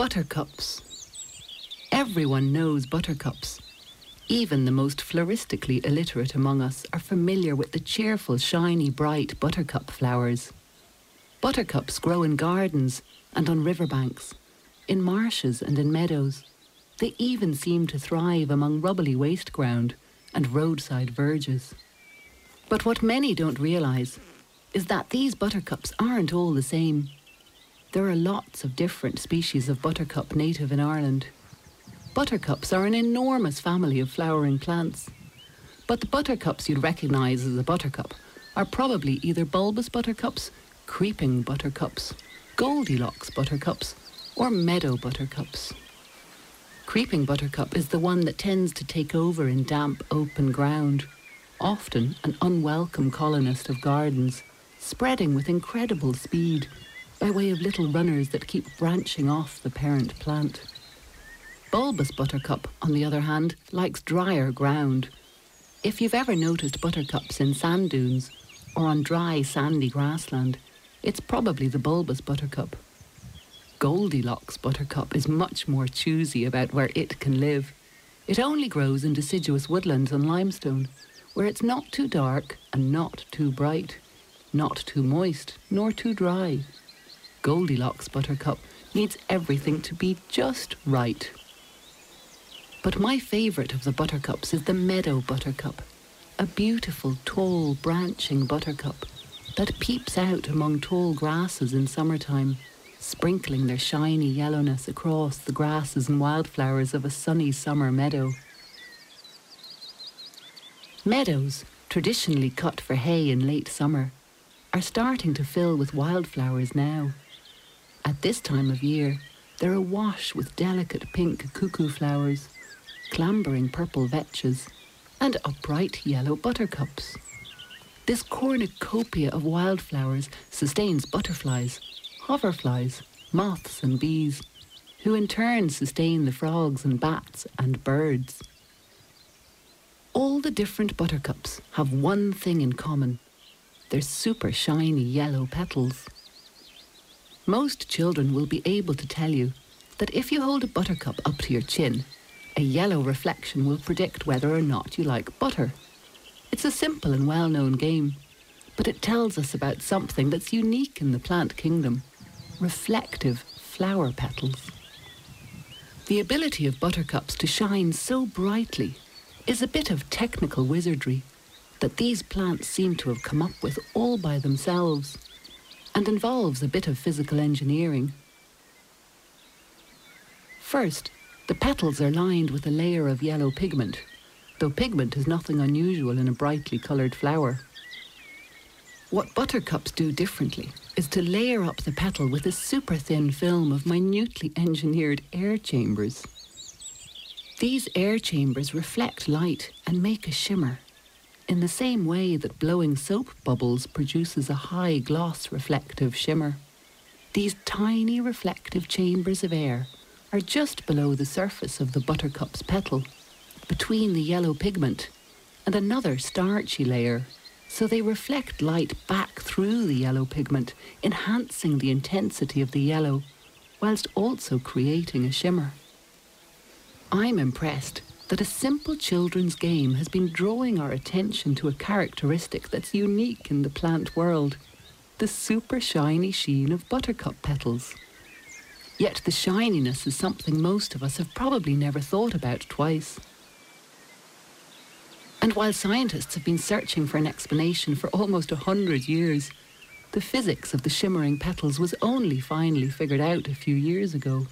Buttercups. Everyone knows buttercups. Even the most floristically illiterate among us are familiar with the cheerful, shiny, bright buttercup flowers. Buttercups grow in gardens and on riverbanks, in marshes and in meadows. They even seem to thrive among rubbly waste ground and roadside verges. But what many don't realise is that these buttercups aren't all the same. There are lots of different species of buttercup native in Ireland. Buttercups are an enormous family of flowering plants. But the buttercups you'd recognise as a buttercup are probably either bulbous buttercups, creeping buttercups, Goldilocks buttercups, or meadow buttercups. Creeping buttercup is the one that tends to take over in damp, open ground, often an unwelcome colonist of gardens, spreading with incredible speed by way of little runners that keep branching off the parent plant. Bulbous buttercup, on the other hand, likes drier ground. If you've ever noticed buttercups in sand dunes or on dry sandy grassland, it's probably the bulbous buttercup. Goldilocks buttercup is much more choosy about where it can live. It only grows in deciduous woodlands and limestone, where it's not too dark and not too bright, not too moist nor too dry. Goldilocks buttercup needs everything to be just right. But my favourite of the buttercups is the meadow buttercup, a beautiful, tall, branching buttercup that peeps out among tall grasses in summertime, sprinkling their shiny yellowness across the grasses and wildflowers of a sunny summer meadow. Meadows, traditionally cut for hay in late summer, are starting to fill with wildflowers now. At this time of year, they're awash with delicate pink cuckoo flowers clambering purple vetches, and upright yellow buttercups. This cornucopia of wildflowers sustains butterflies, hoverflies, moths and bees, who in turn sustain the frogs and bats and birds. All the different buttercups have one thing in common. Their super shiny yellow petals. Most children will be able to tell you that if you hold a buttercup up to your chin a yellow reflection will predict whether or not you like butter. It's a simple and well known game, but it tells us about something that's unique in the plant kingdom reflective flower petals. The ability of buttercups to shine so brightly is a bit of technical wizardry that these plants seem to have come up with all by themselves and involves a bit of physical engineering. First, the petals are lined with a layer of yellow pigment, though pigment is nothing unusual in a brightly coloured flower. What buttercups do differently is to layer up the petal with a super thin film of minutely engineered air chambers. These air chambers reflect light and make a shimmer, in the same way that blowing soap bubbles produces a high gloss reflective shimmer. These tiny reflective chambers of air are just below the surface of the buttercup's petal, between the yellow pigment and another starchy layer, so they reflect light back through the yellow pigment, enhancing the intensity of the yellow, whilst also creating a shimmer. I'm impressed that a simple children's game has been drawing our attention to a characteristic that's unique in the plant world the super shiny sheen of buttercup petals. Yet the shininess is something most of us have probably never thought about twice. And while scientists have been searching for an explanation for almost a hundred years, the physics of the shimmering petals was only finally figured out a few years ago.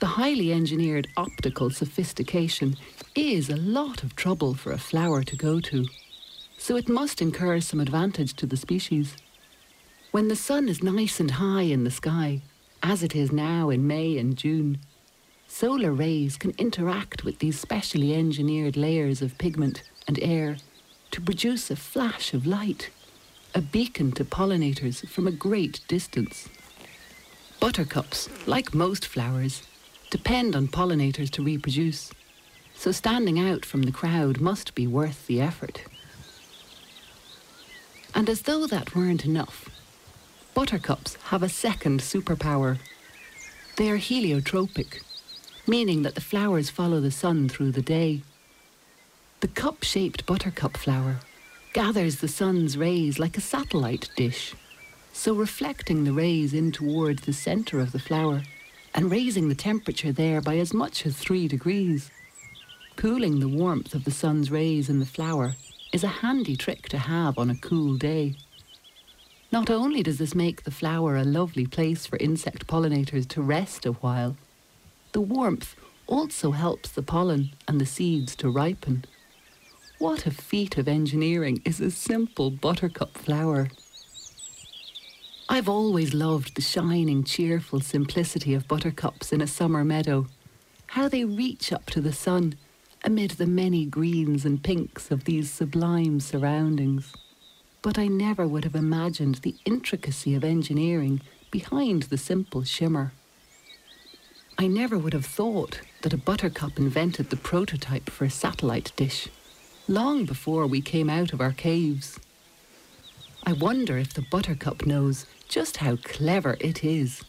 The highly engineered optical sophistication is a lot of trouble for a flower to go to, so it must incur some advantage to the species. When the sun is nice and high in the sky, as it is now in May and June. Solar rays can interact with these specially engineered layers of pigment and air to produce a flash of light, a beacon to pollinators from a great distance. Buttercups, like most flowers, depend on pollinators to reproduce, so standing out from the crowd must be worth the effort. And as though that weren't enough, buttercups have a second superpower. They are heliotropic, meaning that the flowers follow the sun through the day. The cup-shaped buttercup flower gathers the sun's rays like a satellite dish, so reflecting the rays in towards the centre of the flower and raising the temperature there by as much as three degrees. Pooling the warmth of the sun's rays in the flower is a handy trick to have on a cool day. Not only does this make the flower a lovely place for insect pollinators to rest a while, the warmth also helps the pollen and the seeds to ripen. What a feat of engineering is a simple buttercup flower. I've always loved the shining, cheerful simplicity of buttercups in a summer meadow. How they reach up to the sun amid the many greens and pinks of these sublime surroundings. But I never would have imagined the intricacy of engineering behind the simple shimmer. I never would have thought that a buttercup invented the prototype for a satellite dish, long before we came out of our caves. I wonder if the buttercup knows just how clever it is.